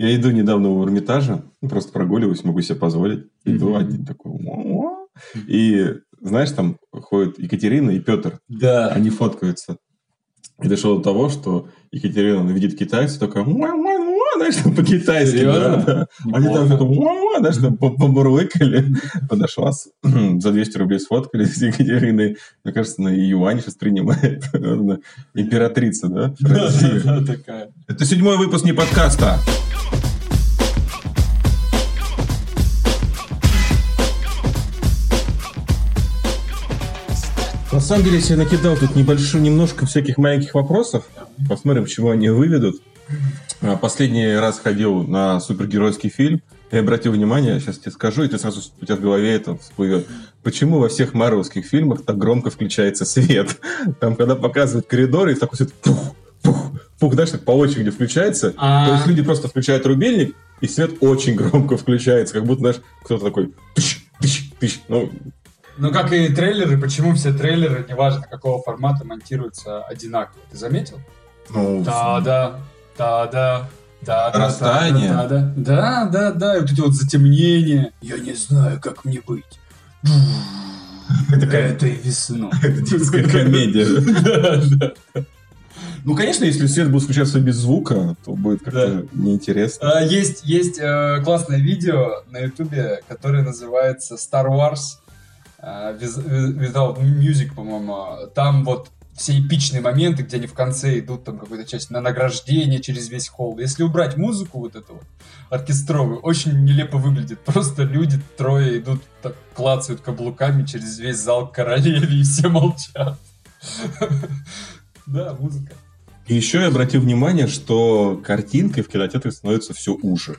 Я иду недавно у Эрмитажа, ну, просто прогуливаюсь, могу себе позволить. Иду Мгм. один такой. «Уа-уа». И знаешь, там ходят Екатерина и Петр. Да. Они фоткаются. И дошло до того, что Екатерина видит китайца, такая, «Уа-уа-уа», знаешь, там по-китайски. Серьезно? да, да. Они там что-то, знаешь, там по- побурлыкали. Подошла, за 200 рублей сфоткались с Екатериной. Мне кажется, на юань сейчас принимает. Императрица, да? такая. Это седьмой выпуск не подкаста. На самом деле, я себе накидал тут небольшую, немножко всяких маленьких вопросов. Посмотрим, чего они выведут. А, Последний раз ходил на супергеройский фильм и обратил внимание, сейчас тебе скажу, и ты сразу у тебя в голове это всплывет. Почему во всех марвелских фильмах так громко включается свет? Там, когда показывают коридоры, и такой свет пух, пух, пух, знаешь, так по очереди включается. А. То есть люди просто включают рубильник, и свет очень громко включается, как будто, знаешь, кто-то такой тыщ, тыщ, тыщ. Ну, Ну, как и трейлеры, почему все трейлеры, неважно какого формата, монтируются одинаково? Ты заметил? ну, Да-да, да-да, да, Растание. Да, да, да, да, да, и вот эти вот затемнения. Я не знаю, как мне быть. такая- Это и весну. это детская комедия. Ну, конечно, если свет будет включаться без звука, то будет как-то неинтересно. А, Есть, есть э, классное видео на ютубе, которое называется Star Wars э, With- Without Music, по-моему. Там вот все эпичные моменты, где они в конце идут, там какую-то часть на награждение через весь холл. Если убрать музыку вот эту вот оркестровую, очень нелепо выглядит. Просто люди трое идут, так клацают каблуками через весь зал королеве, и все молчат. Да, музыка. И еще я обратил внимание, что картинкой в кинотеатре становится все уже.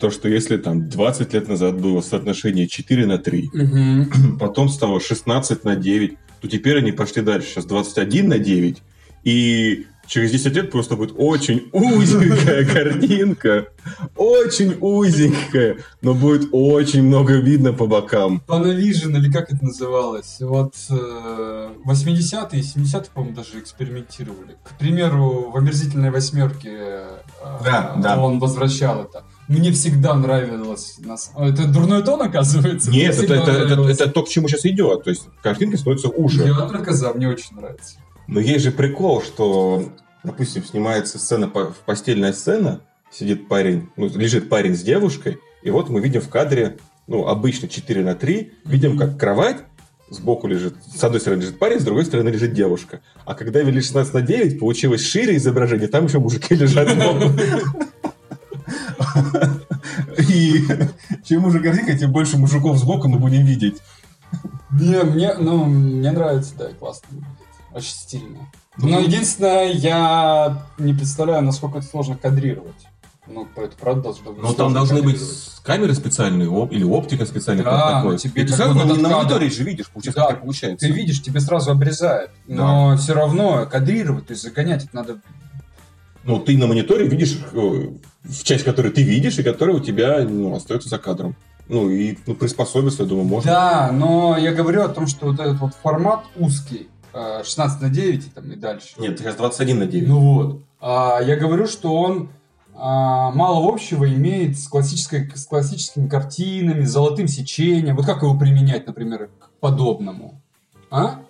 То, что если там 20 лет назад было соотношение 4 на 3, потом стало 16 на 9, то теперь они пошли дальше. Сейчас 21 на 9. И через 10 лет просто будет очень узенькая картинка. Очень узенькая. Но будет очень много видно по бокам. Panavision, или как это называлось? Вот э, 80-е и 70-е, по-моему, даже экспериментировали. К примеру, в «Омерзительной восьмерке» э, Да, да. он возвращал это. Мне всегда нравилось. нас- А, Это дурной тон, оказывается? Нет, это, это, это, это то, к чему сейчас идет. То есть картинка становится уже. Я только за, мне очень нравится. Но есть же прикол, что, допустим, снимается сцена, по- постельная сцена, сидит парень, ну, лежит парень с девушкой, и вот мы видим в кадре, ну, обычно 4 на 3, видим, как кровать, сбоку лежит, с одной стороны лежит парень, с другой стороны лежит девушка. А когда вели 16 на 9, получилось шире изображение, там еще мужики лежат сбоку. И чем уже картинка, тем больше мужиков сбоку мы будем видеть. Не, мне, ну, мне нравится, да, классно выглядит. Очень стильно. Но единственное, я не представляю, насколько это сложно кадрировать. Ну, это правда должно быть Но там должны быть камеры специальные оп- или оптика специальная. Да, как такое. но тебе И ты сразу на, на мониторе же видишь, получается, Да, как получается. Ты видишь, тебе сразу обрезает. Но все равно кадрировать, то есть загонять это надо. Ну, ты на мониторе видишь э, часть, которую ты видишь, и которая у тебя ну, остается за кадром. Ну, и ну, приспособиться, я думаю, можно. Да, но я говорю о том, что вот этот вот формат узкий, э, 16 на 9 и, там, и дальше. Нет, сейчас 21 на 9. Ну вот. А, я говорю, что он а, мало общего имеет с, классической, с классическими картинами, с золотым сечением. Вот как его применять, например, к подобному? А?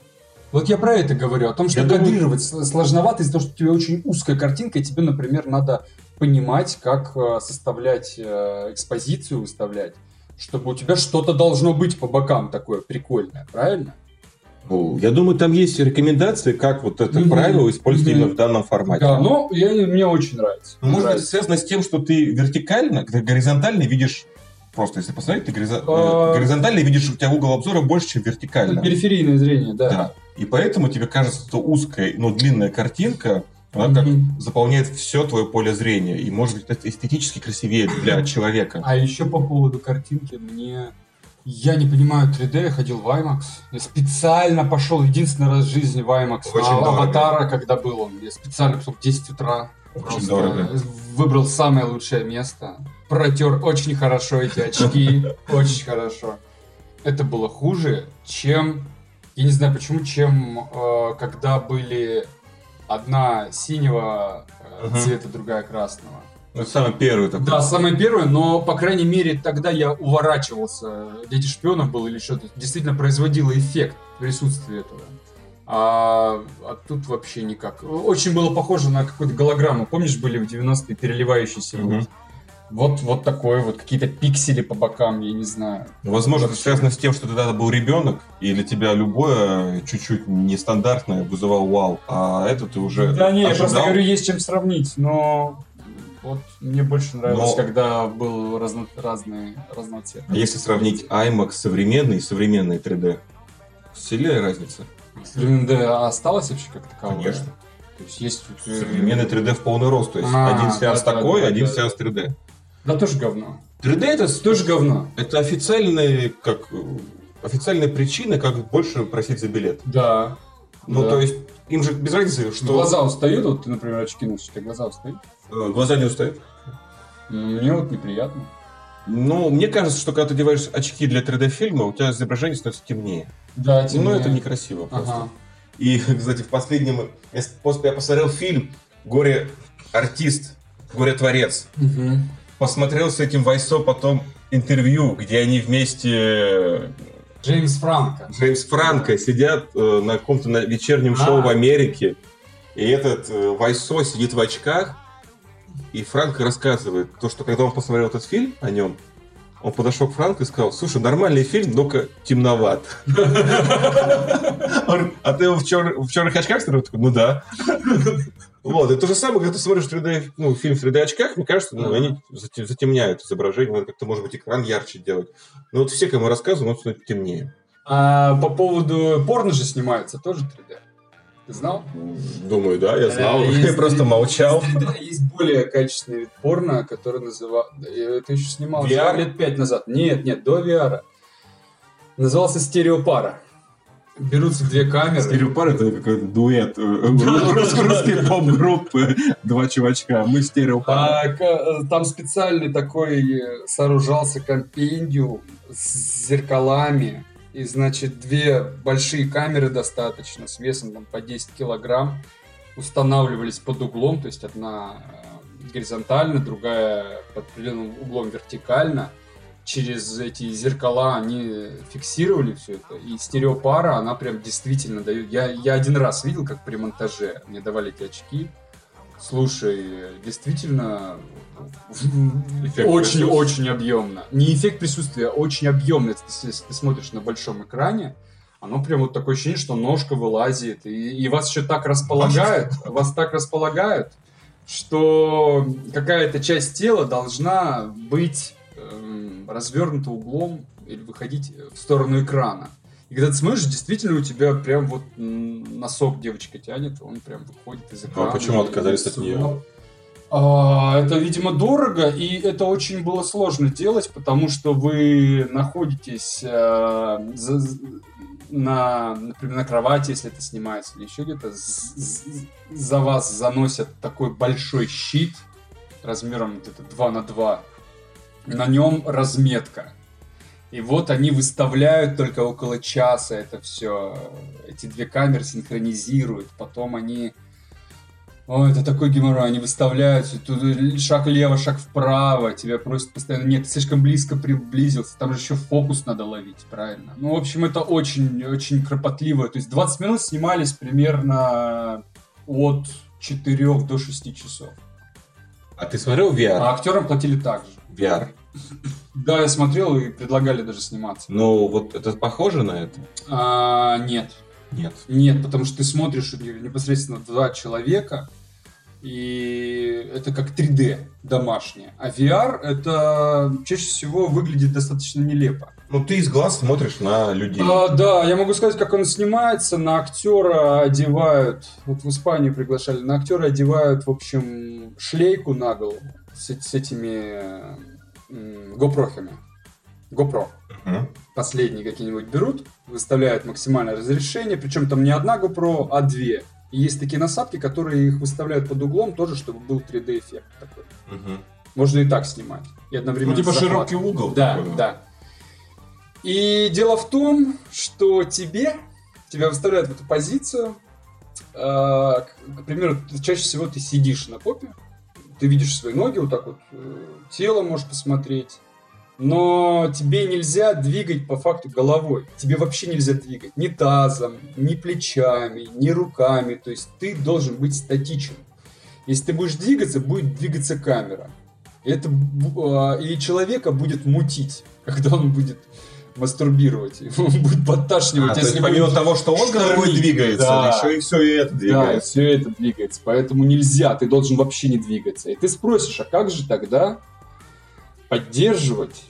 Вот я про это говорю, о том, что Я думаю- кадрировать с- сложновато из-за того, что у тебя очень узкая картинка, и тебе, например, надо понимать, как э, составлять э, экспозицию, выставлять, чтобы у тебя что-то должно быть по бокам такое прикольное, правильно? Ну, я думаю, там есть рекомендации, как вот это Мгм. правило использовать Мгм. именно в данном формате. Да, ну, я, мне очень нравится. Ну, Может быть, Нравится. связано с тем, что ты вертикально, когда горизонтально видишь Просто если посмотреть, ты горизо- А. э, горизонтально видишь, у тебя угол обзора больше, чем вертикально. Периферийное зрение, да. Да. И поэтому тебе кажется, что узкая, но длинная картинка, она как Мгм. заполняет все твое поле зрения. И может быть это эстетически красивее для человека. А еще по поводу картинки, мне... Я не понимаю 3D, я ходил в IMAX. Я специально пошел единственный раз в жизни в IMAX. Очень на дорого. Аватара, когда был он. Я специально пошел в 10 утра. Очень дорого. Выбрал самое лучшее место. Протер очень хорошо эти очки. Очень хорошо. Это было хуже, чем... Я не знаю почему, чем э, когда были одна синего э, Мгм. цвета, другая красного. Ну, самый первый такой. Да, самый первый, но, по крайней мере, тогда я уворачивался. Дети шпионов был или что-то. Действительно производило эффект присутствия этого. А, а тут вообще никак. Очень было похоже на какую-то голограмму. Помнишь, были в 90-е переливающиеся mm-hmm. вот, вот такое вот, какие-то пиксели по бокам, я не знаю. Возможно, это связано с тем, что ты тогда был ребенок, и для тебя любое чуть-чуть нестандартное вызывал вау, а это ты уже Да не, ожидал. я просто говорю, есть чем сравнить, но вот мне больше нравилось, Но... когда был разно... разный разноцвет. А если сравнить IMAX современный и современный 3D, сильная разница? Современный осталось вообще как таковое? Конечно. То есть есть... Современный 3D в полный рост. То есть а, один сеанс да, такой, да, один да. сеанс 3D. Да тоже говно. 3D это тоже говно. Это официальная, как официальная причина, как больше просить за билет. Да. Ну, да. то есть, им же без разницы, что... Глаза устают, вот ты, например, очки носишь, у глаза устают? Э, глаза не устают. Мне вот неприятно. Ну, мне кажется, что когда ты одеваешь очки для 3D-фильма, у тебя изображение становится темнее. Да, темнее. Ну, это некрасиво просто. Ага. И, кстати, в последнем... Я, я посмотрел фильм «Горе-артист», «Горе-творец». Угу. Посмотрел с этим Вайсо потом интервью, где они вместе... Джеймс Франко. Джеймс Франко да. сидят э, на каком-то на вечернем а. шоу в Америке. И этот э, Вайсо сидит в очках, и Франк рассказывает то, что когда он посмотрел этот фильм о нем, он подошел к Франку и сказал, слушай, нормальный фильм, но-ка темноват. А ты в черных очках смотрел? Ну да. Вот, это то же самое, когда ты смотришь 3D, ну, фильм в 3D очках, мне кажется, ну, они затемняют изображение, надо как-то, может быть, экран ярче делать. Но вот все, кому рассказывают, он становится темнее. А по поводу порно же снимается тоже 3D? Ты знал? Думаю, да, я знал. Есть, я просто молчал. Есть более качественный вид порно, который называл... Это еще снимал VR? лет пять назад. Нет, нет, до VR. Назывался стереопара. Берутся две камеры. Стереопара это какой-то дуэт э, русской поп-группы. Два чувачка. Мы стереопара. А, там специальный такой э, сооружался компендиум с зеркалами и, значит, две большие камеры достаточно с весом там, по 10 килограмм устанавливались под углом, то есть одна э, горизонтально, другая под определенным углом вертикально. Через эти зеркала они фиксировали все это. И стереопара, она прям действительно дает... Я, я один раз видел, как при монтаже мне давали эти очки. Слушай, действительно очень-очень объемно. Не эффект присутствия, а очень объемно. Если ты смотришь на большом экране, оно прям вот такое ощущение, что ножка вылазит. И, и вас еще так располагают, вас так располагают, что какая-то часть тела должна быть э, развернута углом или выходить в сторону экрана. И когда ты смотришь, действительно у тебя прям вот носок девочка тянет, он прям выходит из экрана. А почему отказались от нее? А, это, видимо, дорого, и это очень было сложно делать, потому что вы находитесь э, за, на, например, на кровати, если это снимается, или еще где-то, за вас заносят такой большой щит размером где-то 2 на 2. На нем разметка. И вот они выставляют только около часа это все. Эти две камеры синхронизируют. Потом они о, это такой геморрой, они выставляются, тут шаг влево, шаг вправо, тебя просят постоянно, нет, ты слишком близко приблизился, там же еще фокус надо ловить, правильно. Ну, в общем, это очень-очень кропотливо, то есть 20 минут снимались примерно от 4 до 6 часов. А ты смотрел VR? А актерам платили так же. VR? Да, я смотрел и предлагали даже сниматься. Ну, вот это похоже на это? А, нет. Нет. Нет, потому что ты смотришь непосредственно два человека, и это как 3D домашнее. А VR это чаще всего выглядит достаточно нелепо. Ну, ты из глаз смотришь на людей. А, да, я могу сказать, как он снимается. На актера одевают, вот в Испанию приглашали, на актера одевают, в общем, шлейку на голову с, с этими GoPro-хами. GoPro. Uh-huh. Последние какие-нибудь берут, выставляют максимальное разрешение, причем там не одна GoPro, а две. И есть такие насадки, которые их выставляют под углом тоже, чтобы был 3D-эффект такой. Угу. Можно и так снимать. И одновременно ну, типа захват. широкий угол. Да, такой. да. И дело в том, что тебе, тебя выставляют в эту позицию, э, к примеру, чаще всего ты сидишь на попе, ты видишь свои ноги, вот так вот э, тело можешь посмотреть, но тебе нельзя двигать по факту головой. Тебе вообще нельзя двигать ни тазом, ни плечами, ни руками. То есть ты должен быть статичен. Если ты будешь двигаться, будет двигаться камера. И, это, а, и человека будет мутить, когда он будет мастурбировать. Его будет подташнивать. А, если помимо того, что он головой двигается, да. еще и все это двигается. Да, все это двигается. Поэтому нельзя, ты должен вообще не двигаться. И ты спросишь, а как же тогда поддерживать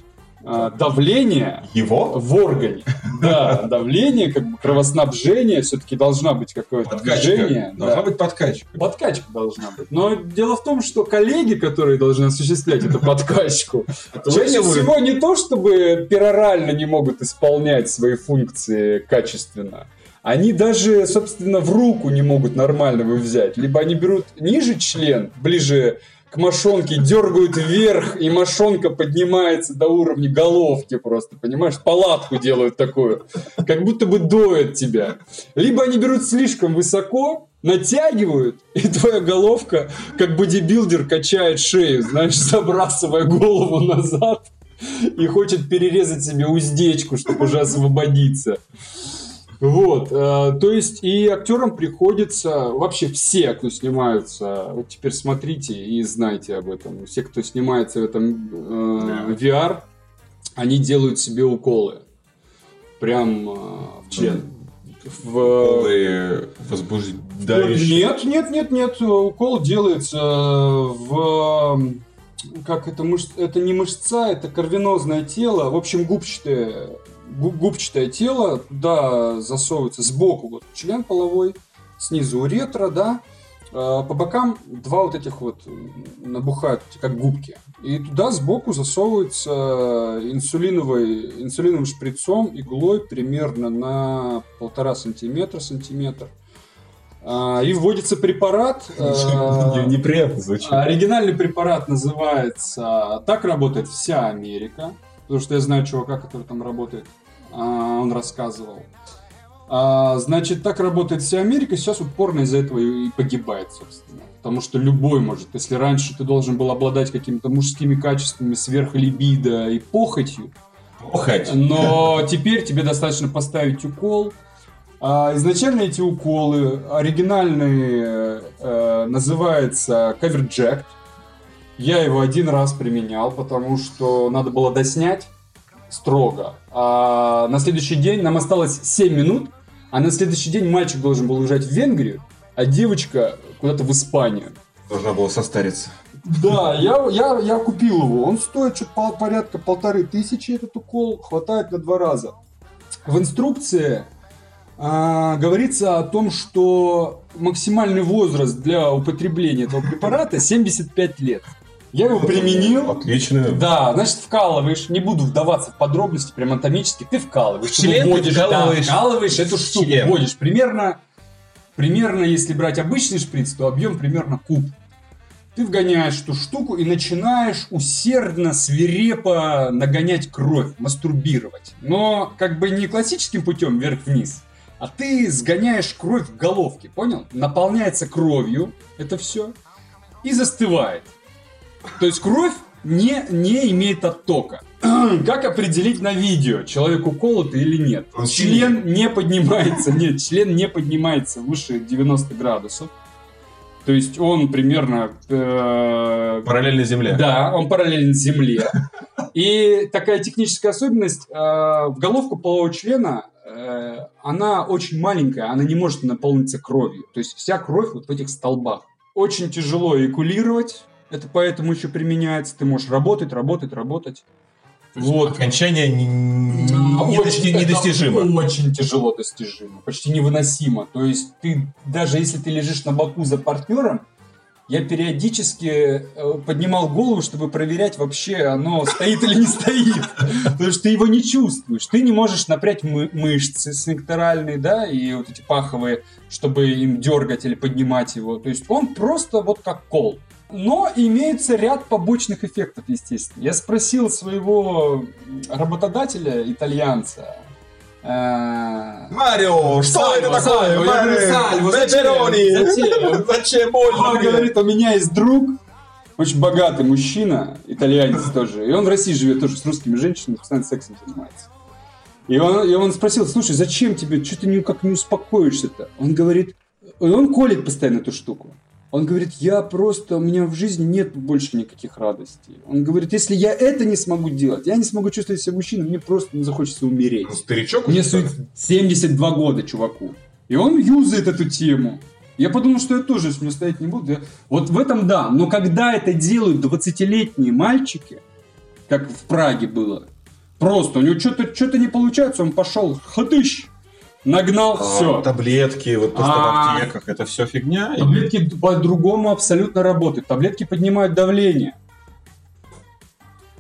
э, давление его в органе. Да, давление, как бы кровоснабжение, все-таки должна быть какое-то движение. Должна да. быть подкачка. Подкачка должна быть. Но дело в том, что коллеги, которые должны осуществлять эту подкачку, чаще всего не то, чтобы перорально не могут исполнять свои функции качественно, они даже, собственно, в руку не могут нормально его взять. Либо они берут ниже член, ближе к мошонке дергают вверх, и мошонка поднимается до уровня головки просто, понимаешь? Палатку делают такую, как будто бы доят тебя. Либо они берут слишком высоко, натягивают, и твоя головка, как бодибилдер, качает шею, знаешь, забрасывая голову назад и хочет перерезать себе уздечку, чтобы уже освободиться. Вот, э, то есть и актерам приходится, вообще все, кто снимаются, вот теперь смотрите и знайте об этом, все, кто снимается в этом э, VR, они делают себе уколы. Прям э, в член. В... Уколы возбуждающие? Нет, нет, нет, нет, укол делается в как это мыш... это не мышца, это кровенозное тело, в общем губчатое губчатое тело, туда засовывается сбоку вот член половой, снизу уретра, да, а, по бокам два вот этих вот набухают, как губки. И туда сбоку засовывается инсулиновый, инсулиновым шприцом иглой примерно на полтора сантиметра, сантиметр. А, и вводится препарат. А, неприятно звучит. Оригинальный препарат называется «Так работает вся Америка». Потому что я знаю чувака, который там работает. А, он рассказывал. А, значит, так работает вся Америка, сейчас вот порно из-за этого и погибает, собственно. Потому что любой может. Если раньше ты должен был обладать какими-то мужскими качествами, сверхлибидо и похотью, Похоть. но теперь тебе достаточно поставить укол. А, изначально эти уколы оригинальные э, называется Coverjack. Я его один раз применял, потому что надо было доснять строго. А на следующий день нам осталось 7 минут, а на следующий день мальчик должен был уезжать в Венгрию, а девочка куда-то в Испанию. Должна была состариться. Да, я, я, я купил его. Он стоит что-то порядка полторы тысячи, этот укол. Хватает на два раза. В инструкции а, говорится о том, что максимальный возраст для употребления этого препарата 75 лет. Я его применил. Отлично. Да, значит, вкалываешь. Не буду вдаваться в подробности прям анатомически. Ты вкалываешь. Член вводишь, вкалываешь. Да, вкалываешь эту штуку. Член. Вводишь примерно, примерно, если брать обычный шприц, то объем примерно куб. Ты вгоняешь эту штуку и начинаешь усердно, свирепо нагонять кровь, мастурбировать. Но как бы не классическим путем вверх-вниз, а ты сгоняешь кровь в головке, понял? Наполняется кровью это все и застывает. То есть кровь не, не имеет оттока. Как определить на видео, человек уколотый или нет? Он член не поднимается, нет, член не поднимается выше 90 градусов. То есть он примерно... Э, параллельно Земле. Да, он параллелен Земле. И такая техническая особенность, э, в головку полового члена, э, она очень маленькая, она не может наполниться кровью. То есть вся кровь вот в этих столбах. Очень тяжело экулировать, это поэтому еще применяется. Ты можешь работать, работать, работать. Вот. Окончание не, не, очень, недостижимо. Очень тяжело достижимо, почти невыносимо. То есть ты, даже если ты лежишь на боку за партнером, я периодически э, поднимал голову, чтобы проверять вообще, оно стоит или не стоит. Потому что ты его не чувствуешь. Ты не можешь напрячь мы мышцы сфинктеральные, да, и вот эти паховые, чтобы им дергать или поднимать его. То есть он просто вот как кол. Но имеется ряд побочных эффектов, естественно. Я спросил своего работодателя, итальянца, э, Марио, что это такое? Марио! Зачем? Зачем больно? Он говорит, у меня есть друг, очень богатый мужчина, итальянец тоже. И он в России живет тоже с русскими женщинами, постоянно сексом занимается. И он, и он спросил, слушай, зачем тебе, что ты никак не успокоишься-то? Он говорит, он колет постоянно эту штуку. Он говорит, я просто, у меня в жизни нет больше никаких радостей. Он говорит, если я это не смогу делать, я не смогу чувствовать себя мужчиной, мне просто не захочется умереть. Ну, старичок? Мне 72 года, чуваку. И он юзает эту тему. Я подумал, что я тоже с ним стоять не буду. Я... Вот в этом да. Но когда это делают 20-летние мальчики, как в Праге было, просто у него что-то что не получается, он пошел, ходыщ, нагнал, а, все. Таблетки, вот то, что а, в аптеках, это все фигня? Таблетки по-другому абсолютно работают. Таблетки поднимают давление.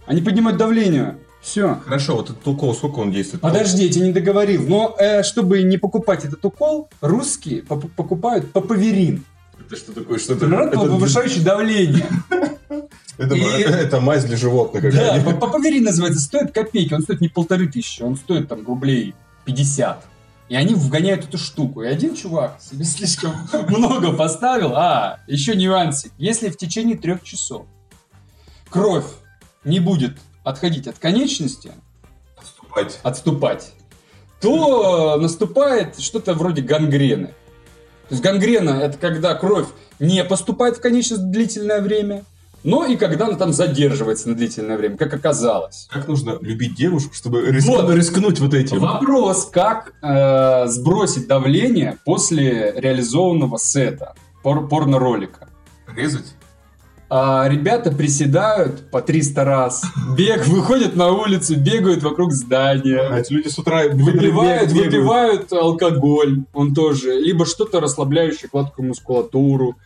Они поднимают давление. Все. Хорошо, вот этот укол, сколько он действует? Подожди, я тебе не договорил. Но э, чтобы не покупать этот укол, русские покупают папаверин. Это что такое? Что это? Это повышающий давление. Это, и... это мазь для животных. Да, папаверин называется, стоит копейки, он стоит не полторы тысячи, он стоит там рублей 50. И они вгоняют эту штуку. И один чувак себе слишком много поставил. А, еще нюансик. Если в течение трех часов кровь не будет отходить от конечности, отступать, отступать то наступает что-то вроде гангрены. То есть гангрена это когда кровь не поступает в конечность длительное время, но и когда она там задерживается на длительное время, как оказалось. Как нужно любить девушку, чтобы риск... вот. рискнуть вот этим? Вопрос, как э, сбросить давление после реализованного сета, пор порно-ролика. Резать? А, ребята приседают по 300 раз, бег, выходят на улицу, бегают вокруг здания. А эти люди с утра выпивают, выпивают алкоголь, он тоже, либо что-то расслабляющее гладкую мускулатуру.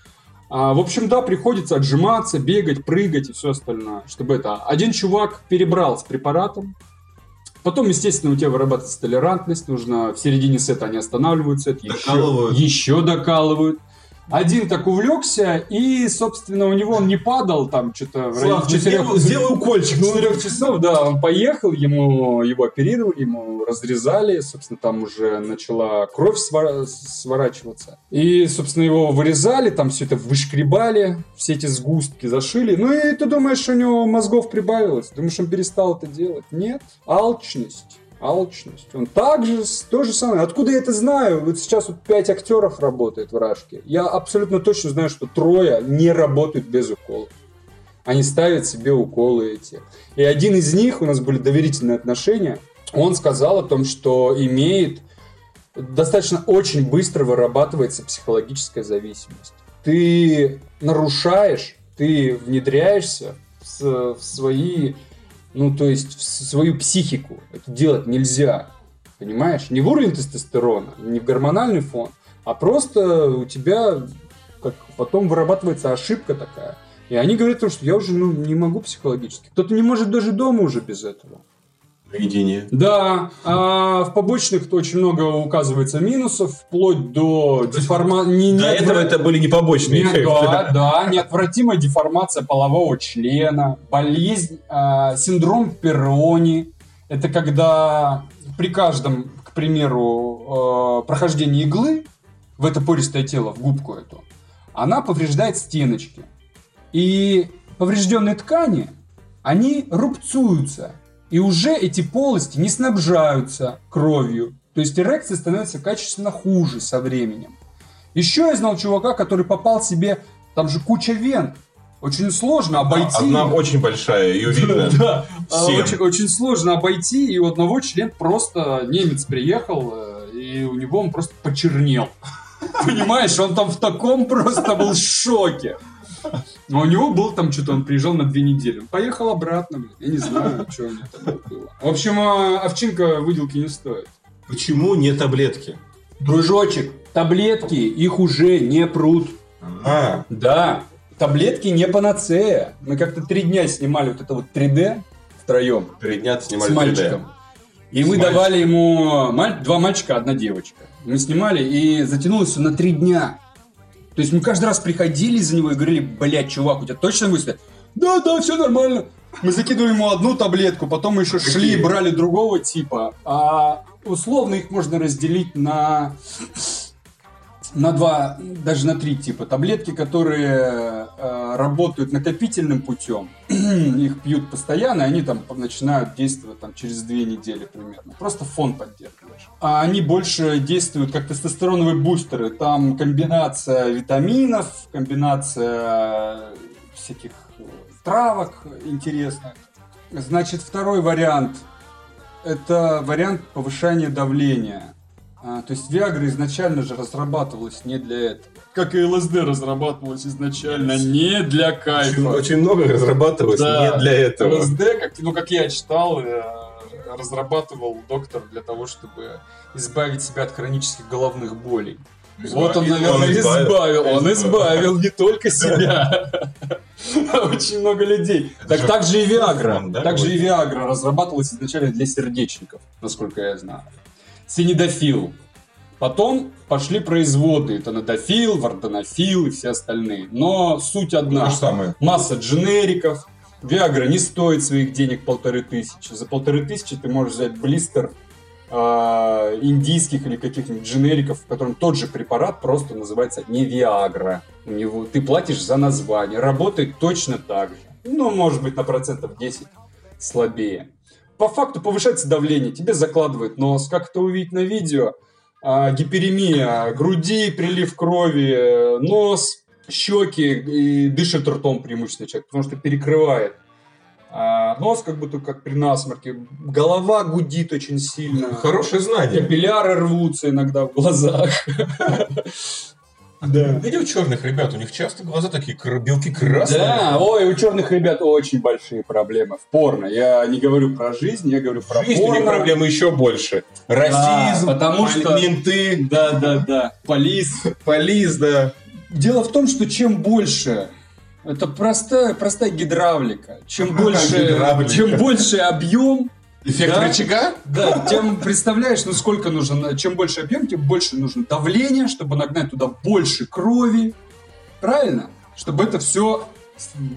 А, в общем, да, приходится отжиматься, бегать, прыгать и все остальное, чтобы это... Один чувак перебрал с препаратом, Потом, естественно, у тебя вырабатывается толерантность, нужно в середине сета они останавливаются, еще, еще докалывают. Один так увлекся, и, собственно, у него он не падал там что-то в районе четырех... Сделай укольчик. Четырех часов, да, он поехал, ему его оперировали, ему разрезали, собственно, там уже начала кровь свор... сворачиваться. И, собственно, его вырезали, там все это вышкребали, все эти сгустки зашили. Ну и ты думаешь, у него мозгов прибавилось? Думаешь, он перестал это делать? Нет. Алчность алчность. Он также то же самое. Откуда я это знаю? Вот сейчас вот пять актеров работает в Рашке. Я абсолютно точно знаю, что трое не работают без уколов. Они ставят себе уколы эти. И один из них, у нас были доверительные отношения, он сказал о том, что имеет достаточно очень быстро вырабатывается психологическая зависимость. Ты нарушаешь, ты внедряешься в, свои ну, то есть в свою психику. Это делать нельзя. Понимаешь? Не в уровень тестостерона, не в гормональный фон, а просто у тебя как потом вырабатывается ошибка такая. И они говорят, что я уже ну, не могу психологически. Кто-то не может даже дома уже без этого поведение. Да, а в побочных очень много указывается минусов, вплоть до деформации. До этого это были не побочные эффекты. Да, да, неотвратимая деформация полового члена, болезнь, э, синдром Перрони. Это когда при каждом, к примеру, э, прохождении иглы в это пористое тело, в губку эту, она повреждает стеночки. И поврежденные ткани, они рубцуются и уже эти полости не снабжаются кровью. То есть эрекция становится качественно хуже со временем. Еще я знал чувака, который попал себе, там же куча вен. Очень сложно обойти. Одна очень большая, ее видно. Да, очень, очень сложно обойти. И у одного член просто немец приехал, э, и у него он просто почернел. Понимаешь, он там в таком просто был шоке. Но у него был там что-то, он приезжал на две недели. Он поехал обратно, блин. Я не знаю, что у него там было. В общем, а, овчинка выделки не стоит. Почему не таблетки? Дружочек, таблетки, их уже не прут. А. Да, таблетки не панацея. Мы как-то три дня снимали вот это вот 3D втроем. Три дня снимали с мальчиком. 3D. И с мы мальчиком. давали ему два мальчика, одна девочка. Мы снимали, и затянулось все на три дня. То есть мы каждый раз приходили за него и говорили, блядь, чувак, у тебя точно мысли? Да, да, все нормально. Мы закидывали ему одну таблетку, потом мы еще шли, брали другого типа. А условно их можно разделить на на два, даже на три типа таблетки, которые э, работают накопительным путем. Их пьют постоянно, и они там начинают действовать там через две недели примерно. Просто фон поддерживаешь. А они больше действуют как тестостероновые бустеры. Там комбинация витаминов, комбинация всяких э, травок интересных. Значит, второй вариант – это вариант повышения давления а, то есть Viagra изначально же разрабатывалась не для этого. Как и ЛСД разрабатывалась изначально не для кайфа. Очень, очень много разрабатывалось да. не для этого. ЛСД, как, ну как я читал, э, разрабатывал доктор для того, чтобы избавить себя от хронических головных болей. Вот он, наверное, он избавил. избавил. Он избавил не только себя, а очень много людей. Так так же и Viagra. Так же и Viagra разрабатывалась изначально для сердечников, насколько я знаю синидофил. Потом пошли производы, тонадофил, вардонофил и все остальные. Но суть одна. То самое. Масса дженериков. Виагра не стоит своих денег полторы тысячи. За полторы тысячи ты можешь взять блистер э, индийских или каких-нибудь дженериков, в котором тот же препарат просто называется не Виагра. У него ты платишь за название. Работает точно так же. Ну, может быть, на процентов 10 слабее по факту повышается давление, тебе закладывает нос, как это увидеть на видео, а, гиперемия груди, прилив крови, нос, щеки и дышит ртом преимущественно человек, потому что перекрывает. А нос как будто как при насморке, голова гудит очень сильно. Хорошее знание. Капилляры рвутся иногда в глазах. Да. Видел черных ребят, у них часто глаза такие белки красные. Да, ой, у черных ребят очень большие проблемы в порно. Я не говорю про жизнь, я говорю про жизнь порно. у них проблемы еще больше. Расизм, да, потому что менты. Да, да, да. Полис. Полис, да. Дело в том, что чем больше это простая, простая гидравлика. Чем больше, чем больше объем, Эффект да? рычага? Да, тем представляешь, ну сколько нужно, чем больше объем, тем больше нужно давление, чтобы нагнать туда больше крови. Правильно? Чтобы это все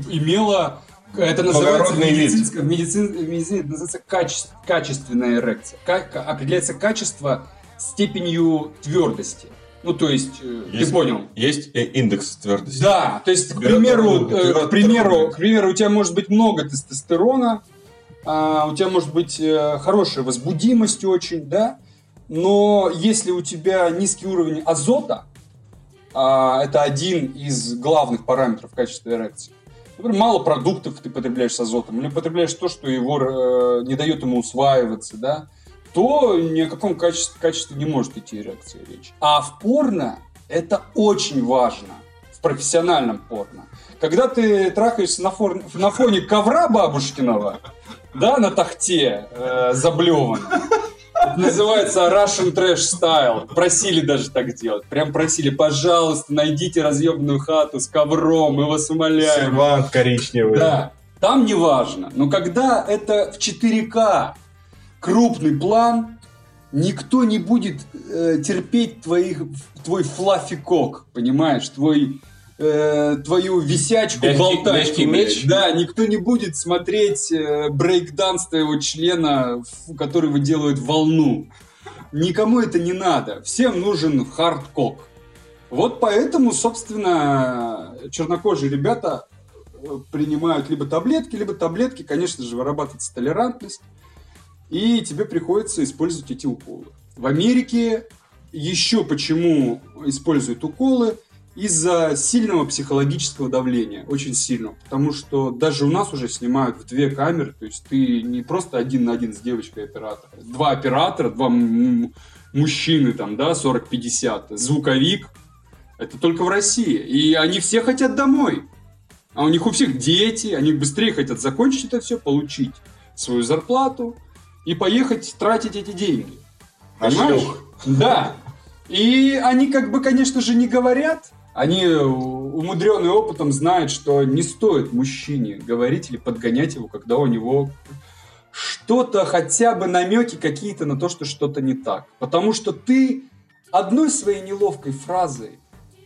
имело это называется в медицинской, в медицине, в медицине это называется каче, качественная эрекция. Как, определяется качество степенью твердости. Ну, то есть, э, есть, ты понял. Есть э, индекс твердости. Да, то есть, к примеру, э, к примеру, к примеру, у тебя может быть много тестостерона, у тебя может быть э, хорошая возбудимость очень, да, но если у тебя низкий уровень азота, а, это один из главных параметров качества эрекции, например, мало продуктов ты потребляешь с азотом, или потребляешь то, что его э, не дает ему усваиваться, да, то ни о каком качестве, качестве не может идти эрекция речь. А в порно это очень важно, в профессиональном порно. Когда ты трахаешься на, фор... на фоне ковра бабушкиного, да, на тахте э, заблеван. Это называется Russian Trash Style. Просили даже так делать. Прям просили, пожалуйста, найдите разъемную хату с ковром, мы вас умоляем. Сервант коричневый. Да. Там не важно. Но когда это в 4К, крупный план, никто не будет э, терпеть твоих, твой fluffy cock, понимаешь? Твой э, твою висячку, мягкий, болтачку. Мягкий меч? Да, никто не будет смотреть э, брейкданс твоего члена, который выделывает волну. Никому это не надо. Всем нужен hard cock. Вот поэтому, собственно, чернокожие ребята э, принимают либо таблетки, либо таблетки, конечно же, вырабатывается толерантность, и тебе приходится использовать эти уколы. В Америке еще почему используют уколы? Из-за сильного психологического давления, очень сильного. Потому что даже у нас уже снимают в две камеры, то есть ты не просто один на один с девочкой оператор. Два оператора, два мужчины там, да, 40-50, звуковик. Это только в России. И они все хотят домой. А у них у всех дети, они быстрее хотят закончить это все, получить свою зарплату и поехать тратить эти деньги. Понимаешь? Да. И они как бы, конечно же, не говорят, они умудренные опытом знают, что не стоит мужчине говорить или подгонять его, когда у него что-то, хотя бы намеки какие-то на то, что что-то не так. Потому что ты одной своей неловкой фразой,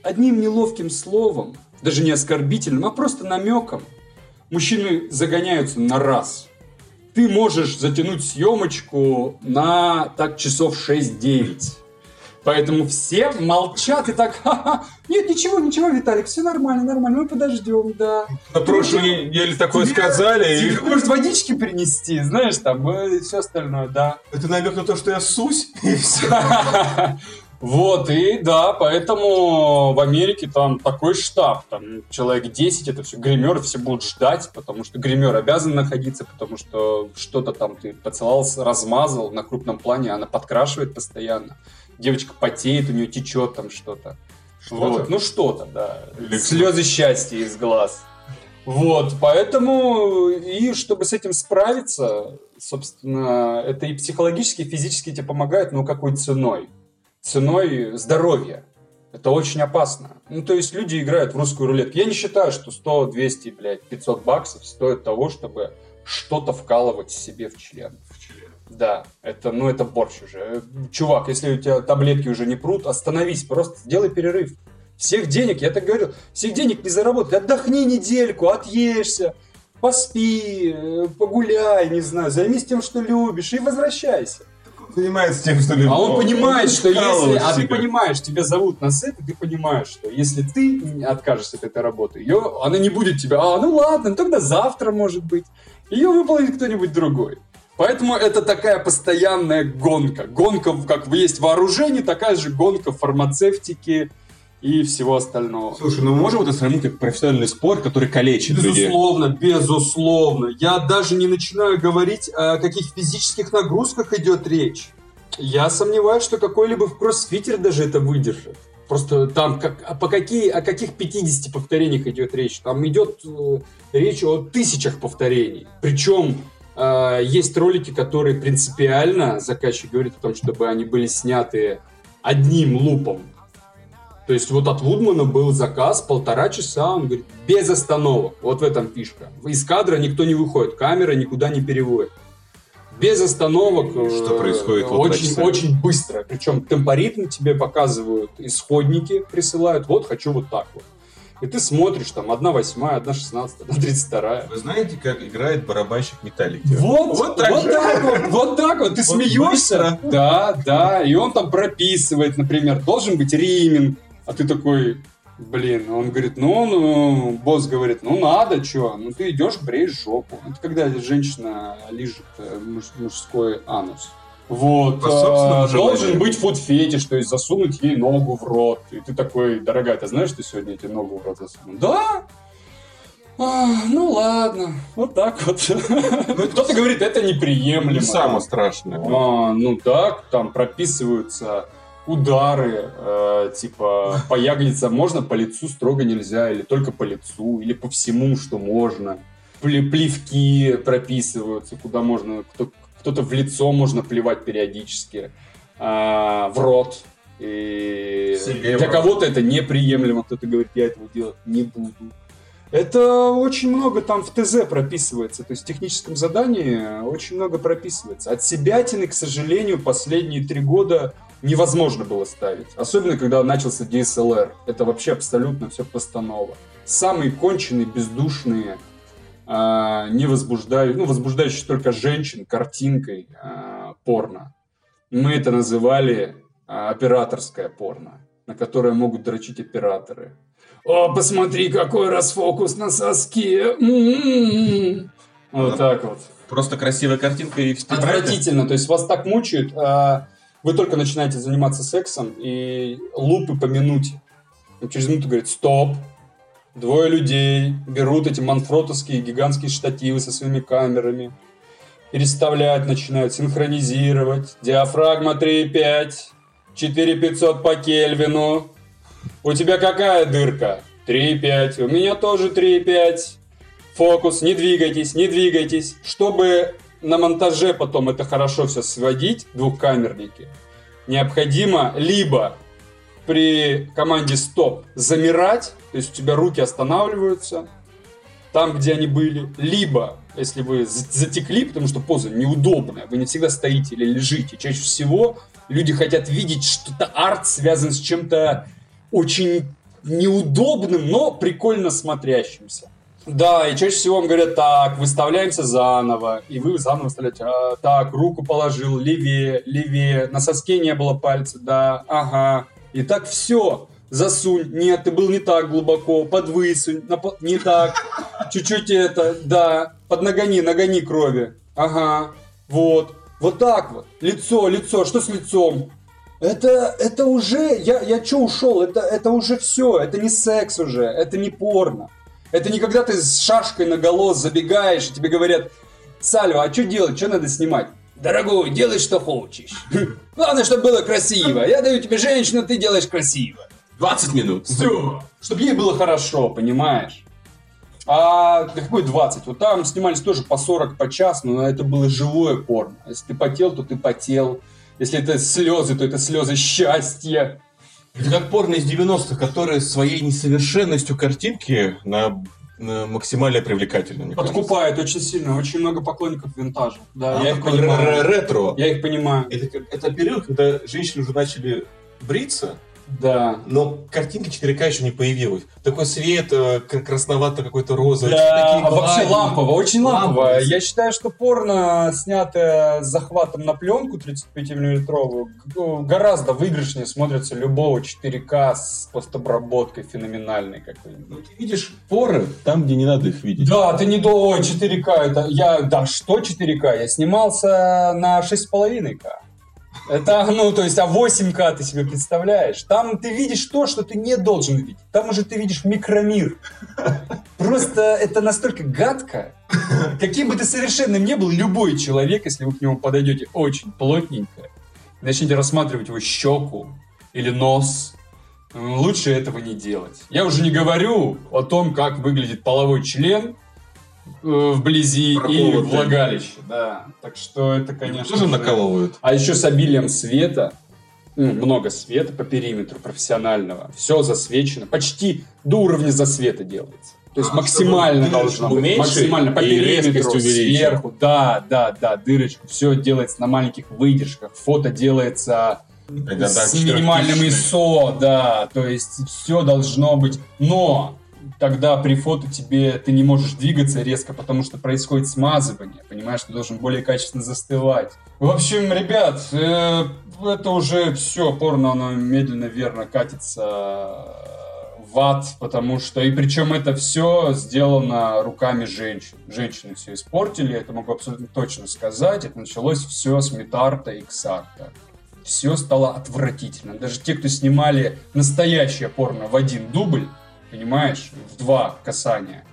одним неловким словом, даже не оскорбительным, а просто намеком, мужчины загоняются на раз. Ты можешь затянуть съемочку на так часов 6-9. Поэтому все молчат и так, Ха-ха. нет, ничего, ничего, Виталик, все нормально, нормально, мы подождем, да. На прошлой неделе такое тебе, сказали. Тебе, и... может, водички принести, знаешь, там, и все остальное, да. Это намек на то, что я сусь, и все. Вот, и да, поэтому в Америке там такой штаб, там человек 10, это все гримеры, все будут ждать, потому что гример обязан находиться, потому что что-то там ты поцеловался, размазал на крупном плане, она подкрашивает постоянно. Девочка потеет, у нее течет там что-то. Что вот, ну что-то, да. Легко. Слезы счастья из глаз. Вот, поэтому, и чтобы с этим справиться, собственно, это и психологически, и физически тебе помогает, но какой ценой? ценой здоровья. Это очень опасно. Ну, то есть люди играют в русскую рулетку. Я не считаю, что 100, 200, блядь, 500 баксов стоит того, чтобы что-то вкалывать себе в член. Да, это, ну, это борщ уже. Чувак, если у тебя таблетки уже не прут, остановись, просто сделай перерыв. Всех денег, я так говорю, всех денег не заработать. Отдохни недельку, отъешься, поспи, э, погуляй, не знаю, займись тем, что любишь и возвращайся занимается тем, что любит. А он понимает, что если... А ты понимаешь, тебя зовут на сет, и ты понимаешь, что если ты откажешься от этой работы, ее, она не будет тебя... А, ну ладно, ну тогда завтра, может быть. Ее выполнит кто-нибудь другой. Поэтому это такая постоянная гонка. Гонка, как есть вооружение, такая же гонка фармацевтики, и всего остального. Слушай, ну мы можем это сравнить как профессиональный спорт, который калечит Безусловно, людей? безусловно. Я даже не начинаю говорить, о каких физических нагрузках идет речь. Я сомневаюсь, что какой-либо кроссфитер даже это выдержит. Просто там как, а по какие, о каких 50 повторениях идет речь? Там идет э, речь о тысячах повторений. Причем есть ролики, которые принципиально заказчик говорит о том, чтобы они были сняты одним лупом. То есть вот от Вудмана был заказ полтора часа, он говорит, без остановок. Вот в этом фишка. Из кадра никто не выходит, камера никуда не переводит. Без остановок. Что э, происходит вот очень, очень быстро. Причем темпоритм тебе показывают, исходники присылают. Вот хочу вот так вот. И ты смотришь, там, одна восьмая, одна шестнадцатая, одна тридцать вторая. Вы знаете, как играет барабанщик металлики? Вот, вот так, вот, так вот, вот так вот, ты вот смеешься. Быстро. Да, да, и он там прописывает, например, должен быть риминг, а ты такой, блин, он говорит, ну, ну, босс говорит, ну, надо, что, ну, ты идешь, бреешь жопу. Это когда женщина лижет э, муж, мужской анус. Вот, а, должен быть фуд-фетиш, то есть засунуть ей ногу в рот. И ты такой, дорогая, ты знаешь, что сегодня эти ногу в рот засунул? Да, а, ну ладно, вот так вот. Ну, Кто-то говорит, это неприемлемо. Не самое страшное. А, ну так, там прописываются удары, э, типа по ягодицам можно, по лицу строго нельзя, или только по лицу, или по всему, что можно. Плевки прописываются, куда можно, кто, кто-то в лицо можно плевать периодически, э, в рот. И Себе для кого-то это неприемлемо, кто-то говорит, я этого делать не буду. Это очень много там в ТЗ прописывается, то есть в техническом задании очень много прописывается. От себятины, к сожалению, последние три года невозможно было ставить. Особенно, когда начался DSLR. Это вообще абсолютно все постанова. Самые конченые, бездушные, не возбуждающие, ну, возбуждающие только женщин картинкой э, порно. Мы это называли э, операторское порно, на которое могут дрочить операторы. О, посмотри, какой расфокус на соске. М-м-м. Вот так вот. Просто красивая картинка и Отвратительно. То есть вас так мучают. А, вы только начинаете заниматься сексом, и лупы по минуте. Через минуту говорит «стоп», Двое людей берут эти манфротовские гигантские штативы со своими камерами, переставлять начинают, синхронизировать. Диафрагма 3,5, 4500 по Кельвину. У тебя какая дырка? 3,5. У меня тоже 3,5. Фокус, не двигайтесь, не двигайтесь. Чтобы на монтаже потом это хорошо все сводить, двухкамерники, необходимо либо при команде стоп замирать, то есть у тебя руки останавливаются там, где они были, либо если вы затекли, потому что поза неудобная, вы не всегда стоите или лежите. Чаще всего люди хотят видеть что-то арт связан с чем-то очень неудобным, но прикольно смотрящимся. Да, и чаще всего вам говорят, так, выставляемся заново, и вы заново выставляете, а, так, руку положил, левее, левее, на соске не было пальца, да, ага, и так все, засунь, нет, ты был не так глубоко, подвысунь, не так, чуть-чуть это, да, поднагони, нагони крови, ага, вот, вот так вот, лицо, лицо, что с лицом? Это, это уже, я, я что ушел, это, это уже все, это не секс уже, это не порно. Это не когда ты с шашкой на голос забегаешь, и тебе говорят, Сальва, а что делать, что надо снимать? Дорогой, делай, что хочешь. Главное, чтобы было красиво. Я даю тебе женщину, ты делаешь красиво. 20 минут. Все. Чтобы ей было хорошо, понимаешь? А какой 20? Вот там снимались тоже по 40, по час, но это было живое порно. Если ты потел, то ты потел. Если это слезы, то это слезы счастья. Это как порно из 90-х, которые своей несовершенностью картинки на, на максимально привлекательно. Подкупает кажется. очень сильно, очень много поклонников винтажа. Да, а, я их понимаю. Ретро. Я их понимаю. Это, это период, когда женщины уже начали бриться, да. Но картинка 4К еще не появилась. Такой свет, э, красновато какой-то розовый. Да, такие вообще лампово, очень лампово. Я считаю, что порно, снятое с захватом на пленку 35-миллиметровую, гораздо выигрышнее смотрится любого 4К с постобработкой феноменальной какой-нибудь. Ну, ты видишь поры там, где не надо их видеть. Да, ты не до 4К, это я, да что 4К? Я снимался на 6,5К. Это, ну, то есть, а 8К ты себе представляешь? Там ты видишь то, что ты не должен видеть. Там уже ты видишь микромир. Просто это настолько гадко. Каким бы ты совершенным не был, любой человек, если вы к нему подойдете очень плотненько, начнете рассматривать его щеку или нос, лучше этого не делать. Я уже не говорю о том, как выглядит половой член, Э, вблизи и влагалище, да. Так что это, конечно Тоже наколовывают. А еще с обилием света, ну, много света по периметру профессионального, все засвечено, почти до уровня засвета делается. То есть а, максимально должно быть, максимально по периметру, сверху, да, да, да, дырочку, все делается на маленьких выдержках, фото делается Когда, с минимальным ISO, да, то есть все должно быть, но тогда при фото тебе ты не можешь двигаться резко, потому что происходит смазывание, понимаешь, ты должен более качественно застывать. В общем, ребят, э, это уже все, порно, оно медленно, верно катится в ад, потому что, и причем это все сделано руками женщин. Женщины все испортили, это могу абсолютно точно сказать. Это началось все с метарта и ксарта. Все стало отвратительно. Даже те, кто снимали настоящее порно в один дубль, понимаешь, в два касания,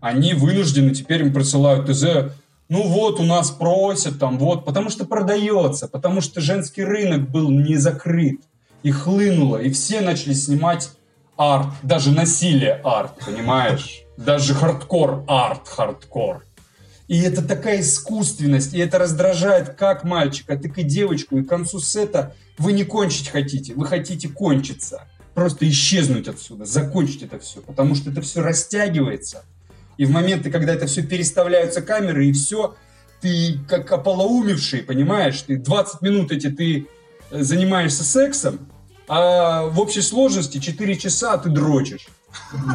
они вынуждены, теперь им присылают ТЗ, ну вот, у нас просят, там вот, потому что продается, потому что женский рынок был не закрыт, и хлынуло, и все начали снимать арт, даже насилие арт, понимаешь? Даже хардкор арт, хардкор. И это такая искусственность, и это раздражает как мальчика, так и девочку, и к концу сета вы не кончить хотите, вы хотите кончиться просто исчезнуть отсюда, закончить это все, потому что это все растягивается. И в моменты, когда это все переставляются камеры, и все, ты как ополоумевший, понимаешь, ты 20 минут эти ты э, занимаешься сексом, а в общей сложности 4 часа ты дрочишь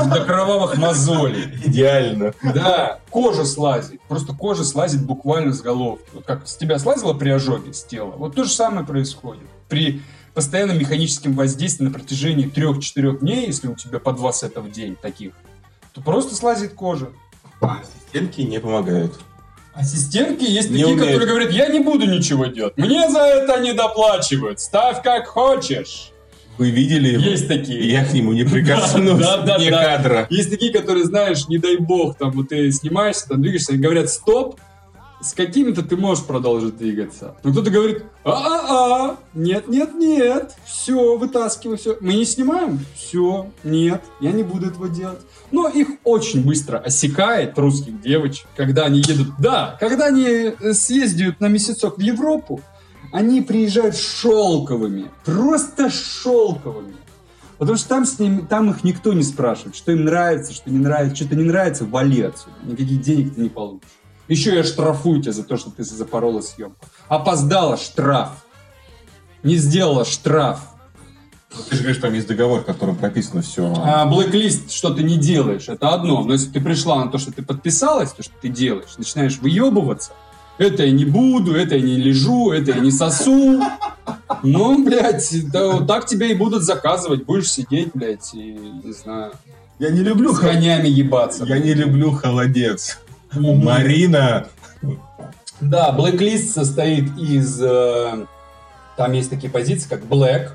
до кровавых мозолей. Идеально. Да, кожа слазит. Просто кожа слазит буквально с головки. Вот как с тебя слазила при ожоге с тела, вот то же самое происходит. При постоянным механическим воздействием на протяжении 3-4 дней, если у тебя по два сета в день таких, то просто слазит кожа. А ассистентки не помогают. Ассистентки есть не такие, умеют. которые говорят, я не буду ничего делать. Мне за это не доплачивают. Ставь как хочешь. Вы видели его? Есть такие. Я к нему не прикоснулся. Да, да, да. кадра. Есть такие, которые, знаешь, не дай бог, там вот ты снимаешься, там двигаешься, и говорят, стоп, с какими-то ты можешь продолжить двигаться. Но кто-то говорит, а-а-а, нет-нет-нет, все, вытаскивай, все. Мы не снимаем? Все, нет, я не буду этого делать. Но их очень быстро осекает русских девочек, когда они едут. Да, когда они э, съездят на месяцок в Европу, они приезжают шелковыми, просто шелковыми. Потому что там, с ним, там их никто не спрашивает, что им нравится, что не нравится, что-то не нравится, вали отсюда. Никаких денег ты не получишь. Еще я штрафую тебя за то, что ты запорола съемку. Опоздала штраф. Не сделала штраф. Ну, ты же говоришь, там есть договор, в котором прописано все. А, блэк-лист, что ты не делаешь, это одно. Но если ты пришла на то, что ты подписалась, то, что ты делаешь, начинаешь выебываться, это я не буду, это я не лежу, это я не сосу. Ну, блядь, да, вот так тебя и будут заказывать. Будешь сидеть, блядь, и, не знаю, Я не люблю с конями ебаться. Я не люблю холодец. Марина. Да, блэк-лист состоит из... э, там есть такие позиции, как black.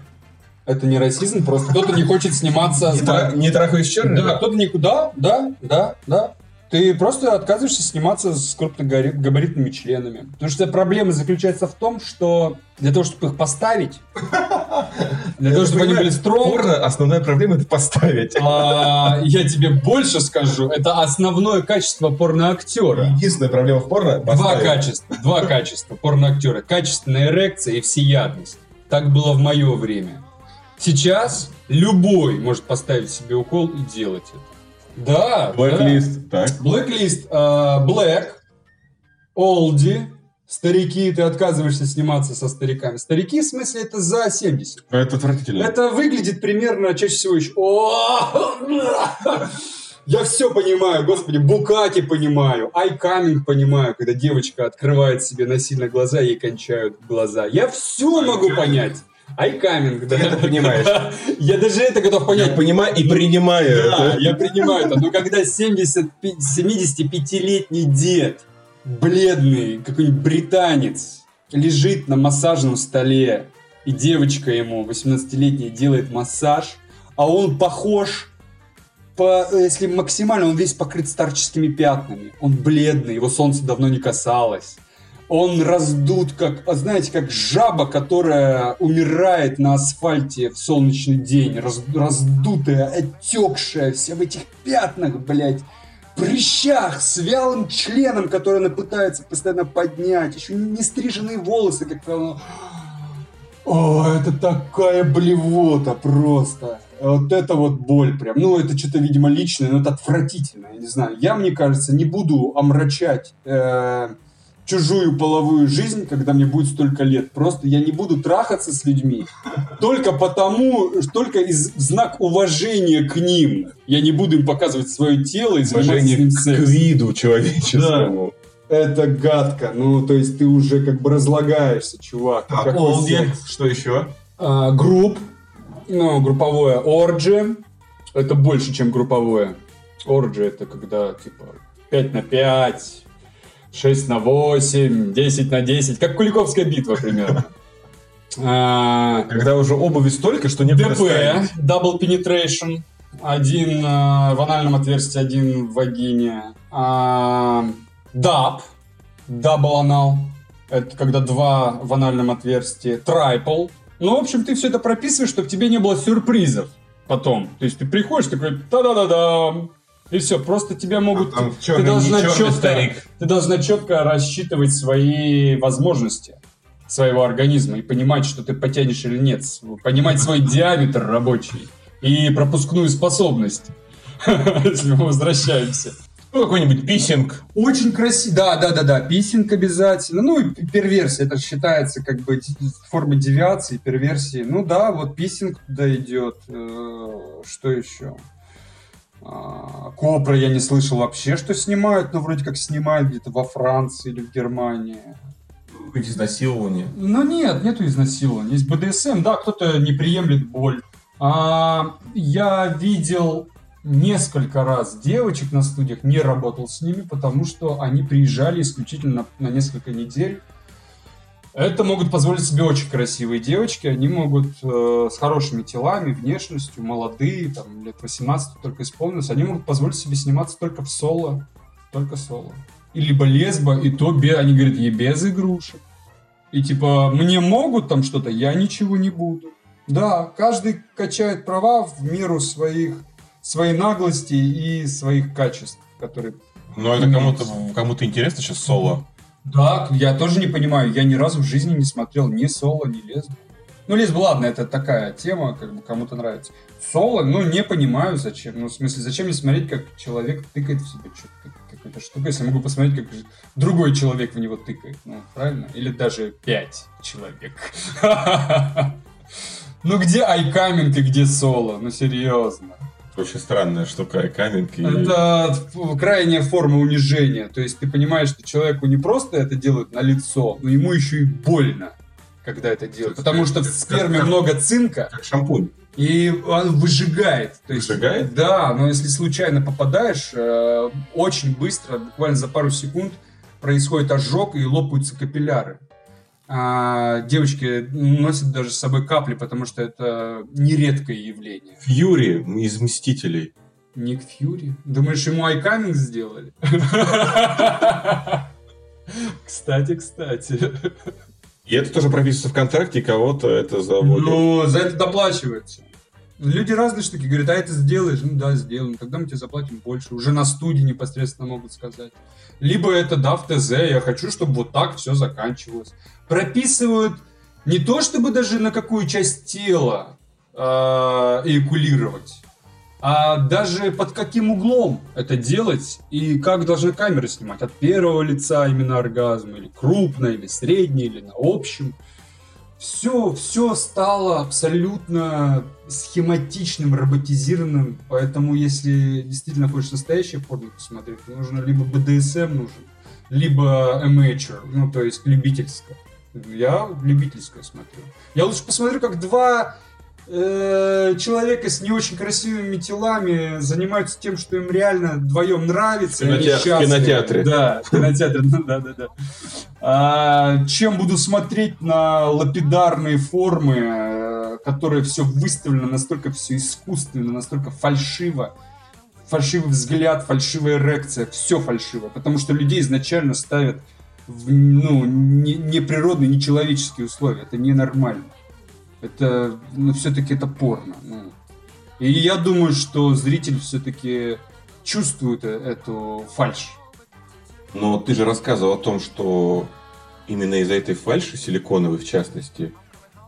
Это не расизм, просто кто-то не хочет сниматься с... Не тра- Не трахаюсь черным? Да, кто-то никуда, да, да, да. Ты просто отказываешься сниматься с крупногабаритными членами. Потому что проблема заключается в том, что для того, чтобы их поставить, для того, чтобы они были строго, основная проблема это поставить. а, я тебе больше скажу, это основное качество порноактера. Единственная проблема в порно Два качества, два качества порноактера. Качественная эрекция и всеядность. Так было в мое время. Сейчас любой может поставить себе укол и делать это. Да, да. Blacklist, так. Blacklist, а, Black, Олди, старики, ты отказываешься сниматься со стариками. Старики, в смысле, это за 70. Это отвратительно. Это выглядит примерно чаще всего еще... Я все понимаю, господи, Букати понимаю, Айкаминг понимаю, когда девочка открывает себе насильно глаза, ей кончают глаза. Я все могу понять. Айкаминг, да. Ты это понимаешь. Я даже это готов Я понять. понимаю и принимаю Да, это. я принимаю это. Но когда 70 пи- 75-летний дед, бледный, какой-нибудь британец, лежит на массажном столе, и девочка ему, 18-летняя, делает массаж, а он похож, по, если максимально, он весь покрыт старческими пятнами. Он бледный, его солнце давно не касалось. Он раздут, как, а знаете, как жаба, которая умирает на асфальте в солнечный день, раз- раздутая, отекшая, вся в этих пятнах, блядь, прыщах, с вялым членом, который она пытается постоянно поднять, еще не стриженные волосы, как правило. О, это такая блевота просто. Вот это вот боль прям. Ну, это что-то, видимо, личное, но это отвратительно, я не знаю. Я, мне кажется, не буду омрачать э, чужую половую жизнь, когда мне будет столько лет. Просто я не буду трахаться с людьми только потому, только из в знак уважения к ним. Я не буду им показывать свое тело и заниматься с ним к сексом. виду человеческому. Это гадко. Ну, то есть ты уже как бы разлагаешься, чувак. Так, Какой Олди, секс? что еще? А, групп, ну, групповое орджи, это больше, чем групповое. Орджи это когда, типа, 5 на 5, 6 на 8, 10 на 10, как Куликовская битва примерно. А, Когда уже обуви столько, что не ДП, Double Penetration, один э, в анальном отверстии, один в вагине. А, DAP, Double анал, это когда два в анальном отверстии. Triple. Ну, в общем, ты все это прописываешь, чтобы тебе не было сюрпризов потом. То есть ты приходишь, такой, та-да-да-дам, и все, просто тебя могут... там ты, чёрный- должна не чёрный четко, старик. ты должна четко рассчитывать свои возможности своего организма и понимать, что ты потянешь или нет. Понимать свой диаметр рабочий и пропускную способность. Если мы возвращаемся. Ну, какой-нибудь писинг. Очень красиво. Да, да, да, да. Писинг обязательно. Ну и перверсия. Это считается как бы форма девиации, перверсии. Ну да, вот писинг туда идет. Э, Что еще? А, Кобра я не слышал вообще, что снимают, но вроде как снимают где-то во Франции или в Германии. Изнасилование. Ну нет, нету изнасилования. Есть БДСМ, да, кто-то не приемлет боль. А, я видел несколько раз девочек на студиях, не работал с ними, потому что они приезжали исключительно на, на несколько недель. Это могут позволить себе очень красивые девочки, они могут э, с хорошими телами, внешностью, молодые, там, лет 18 только исполнилось, они могут позволить себе сниматься только в соло, только соло. И либо лесбо, и то бе- они говорят, и без игрушек. И типа, мне могут там что-то, я ничего не буду. Да, каждый качает права в меру своих, своей наглости и своих качеств, которые... Но это кому-то кому-то интересно сейчас соло. Да, я тоже не понимаю, я ни разу в жизни не смотрел ни соло, ни лесбо. Ну, лесбо, ладно, это такая тема, как бы кому-то нравится. Соло, ну, не понимаю, зачем. Ну, в смысле, зачем мне смотреть, как человек тыкает в себя что-то, штуку, если я могу посмотреть, как другой человек в него тыкает. Ну, правильно? Или даже пять человек. Ну где айкаминг и где соло? Ну серьезно. Очень странная штука, айкаминг. И... Это крайняя форма унижения. То есть ты понимаешь, что человеку не просто это делают на лицо, но ему еще и больно, когда это делают. Потому что в сперме много цинка. Как шампунь. И он выжигает. То есть, выжигает? Да, но если случайно попадаешь, э, очень быстро, буквально за пару секунд, происходит ожог и лопаются капилляры. А девочки носят даже с собой капли, потому что это нередкое явление. Фьюри из Мстителей. Ник Фьюри? Думаешь, ему айкаминг сделали? Кстати, кстати. И это тоже прописывается в контракте, кого-то это заводит. Ну, за это доплачивается. Люди разные штуки говорят, а это сделаешь? Ну да, сделаем. Тогда мы тебе заплатим больше. Уже на студии непосредственно могут сказать. Либо это да, в ТЗ, я хочу, чтобы вот так все заканчивалось. Прописывают не то, чтобы даже на какую часть тела э, эякулировать, а даже под каким углом это делать и как должны камеры снимать. От первого лица именно оргазм, или крупно, или средний, или на общем. Все, все стало абсолютно схематичным, роботизированным. Поэтому, если действительно хочешь настоящее порно посмотреть, то нужно либо BDSM нужен, либо amateur, ну, то есть любительское. Я любительское смотрю. Я лучше посмотрю, как два человека с не очень красивыми телами занимаются тем, что им реально вдвоем нравится. В, киноте... в кинотеатре. Да, в кинотеатре, ну да, да, да. А, чем буду смотреть на лапидарные формы, э, которые все выставлено, настолько все искусственно, настолько фальшиво. Фальшивый взгляд, фальшивая эрекция, все фальшиво. Потому что людей изначально ставят в ну, неприродные, не нечеловеческие условия. Это ненормально. Это, ну, все-таки это порно. Ну. И я думаю, что зритель все-таки чувствует э, эту фальш. Но ты же рассказывал о том, что именно из-за этой фальши, силиконовой в частности,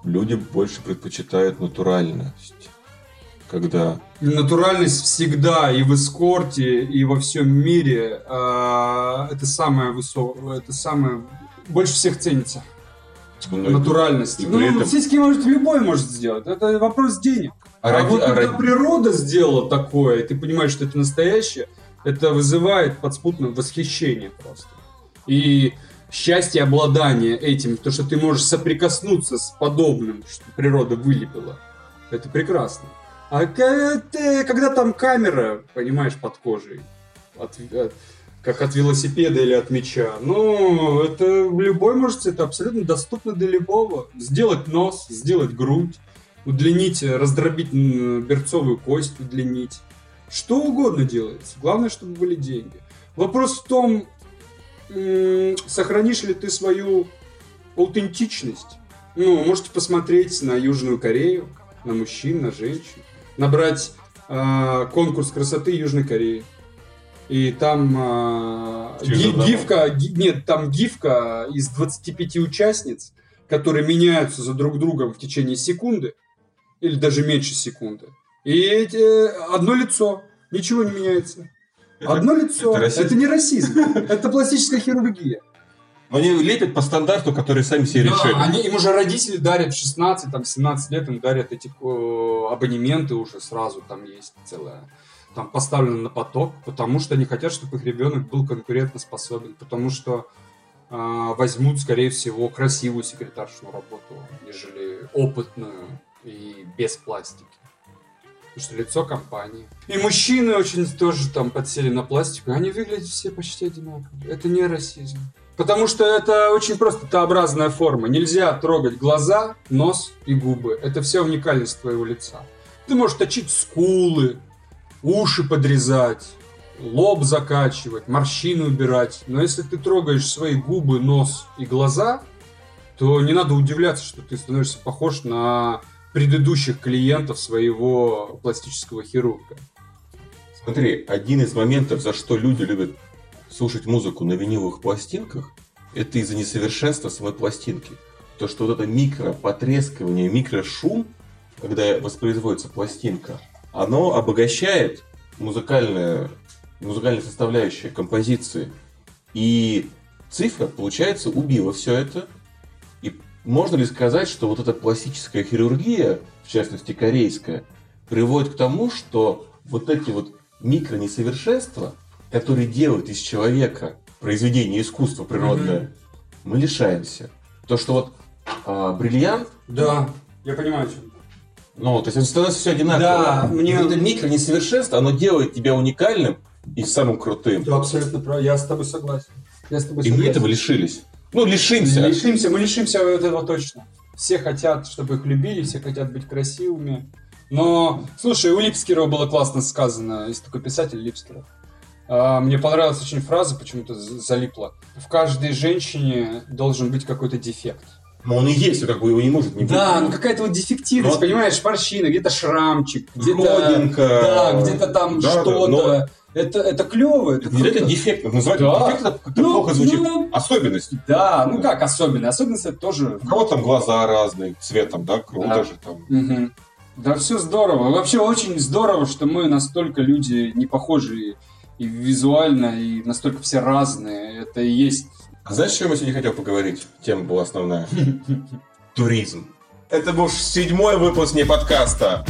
люди больше предпочитают натуральность. Когда... Натуральность всегда и в эскорте, и во всем мире э, это самое высокое, это самое больше всех ценится. Ну, натуральности. Ну, этом... сиськи может любой может сделать. Это вопрос денег. А, а ради... вот а когда ради... природа сделала такое, и ты понимаешь, что это настоящее, это вызывает подспутное восхищение просто. И счастье обладания этим, то, что ты можешь соприкоснуться с подобным, что природа вылепила. Это прекрасно. А когда там камера, понимаешь, под кожей, от, от, как от велосипеда или от меча. Ну, это любой может, это абсолютно доступно для любого. Сделать нос, сделать грудь, удлинить, раздробить берцовую кость, удлинить. Что угодно делается. Главное, чтобы были деньги. Вопрос в том, сохранишь ли ты свою аутентичность. Ну, можете посмотреть на Южную Корею, на мужчин, на женщин. Набрать э, конкурс красоты Южной Кореи и там э, ги, гифка, ги, нет, там гифка из 25 участниц, которые меняются за друг другом в течение секунды, или даже меньше секунды. И эти, одно лицо, ничего не меняется. Одно лицо. Это, это не расизм, это пластическая хирургия. Но они лепят по стандарту, который сами себе да, решили. Они, им уже родители дарят 16, там, 17 лет, им дарят эти э, абонементы уже сразу, там есть целая там поставлены на поток, потому что они хотят, чтобы их ребенок был конкурентоспособен, потому что э, возьмут, скорее всего, красивую секретаршу на работу, нежели опытную и без пластики. Потому что лицо компании. И мужчины очень тоже там подсели на пластику, они выглядят все почти одинаково. Это не расизм. Потому что это очень просто Т-образная форма. Нельзя трогать глаза, нос и губы. Это вся уникальность твоего лица. Ты можешь точить скулы, уши подрезать, лоб закачивать, морщины убирать. Но если ты трогаешь свои губы, нос и глаза, то не надо удивляться, что ты становишься похож на предыдущих клиентов своего пластического хирурга. Смотри, один из моментов, за что люди любят слушать музыку на виниловых пластинках, это из-за несовершенства самой пластинки. То, что вот это микро потрескивание, микрошум, когда воспроизводится пластинка, оно обогащает музыкальную, музыкальную составляющую композиции. И цифра, получается, убила все это. И можно ли сказать, что вот эта пластическая хирургия в частности корейская, приводит к тому, что вот эти вот микронесовершенства, которые делают из человека произведение искусства природное, mm-hmm. мы лишаемся. То, что вот а, бриллиант... Да, я понимаю, что ну, то есть становится все одинаково. Да, мне... это микронесовершенство, оно делает тебя уникальным и самым крутым. Да, абсолютно правильно. Я с тобой согласен. Я с тобой согласен. И мы этого лишились. Ну, лишимся. Лишимся, мы лишимся этого точно. Все хотят, чтобы их любили, все хотят быть красивыми. Но, слушай, у Липскирова было классно сказано, есть такой писатель Липскиров. А, мне понравилась очень фраза, почему-то залипла. В каждой женщине должен быть какой-то дефект. Но он и есть, как бы его не может не быть. Да, ну какая-то вот дефективность, но... понимаешь, морщина, где-то шрамчик, где-то... Да, где-то там да, что-то. Да, но... Это, это клево. Это, круто. это дефект. Называть да. дефект, это как-то ну, плохо звучит. Ну, особенность. Да, ну как особенность? Особенность это тоже... У кого там глаза разные, цветом, да, круто да. же там. Угу. Да, все здорово. Вообще очень здорово, что мы настолько люди не похожи и визуально, и настолько все разные. Это и есть а знаешь, чем я сегодня хотел поговорить? Тема была основная. Туризм. Это был седьмой выпуск не подкаста.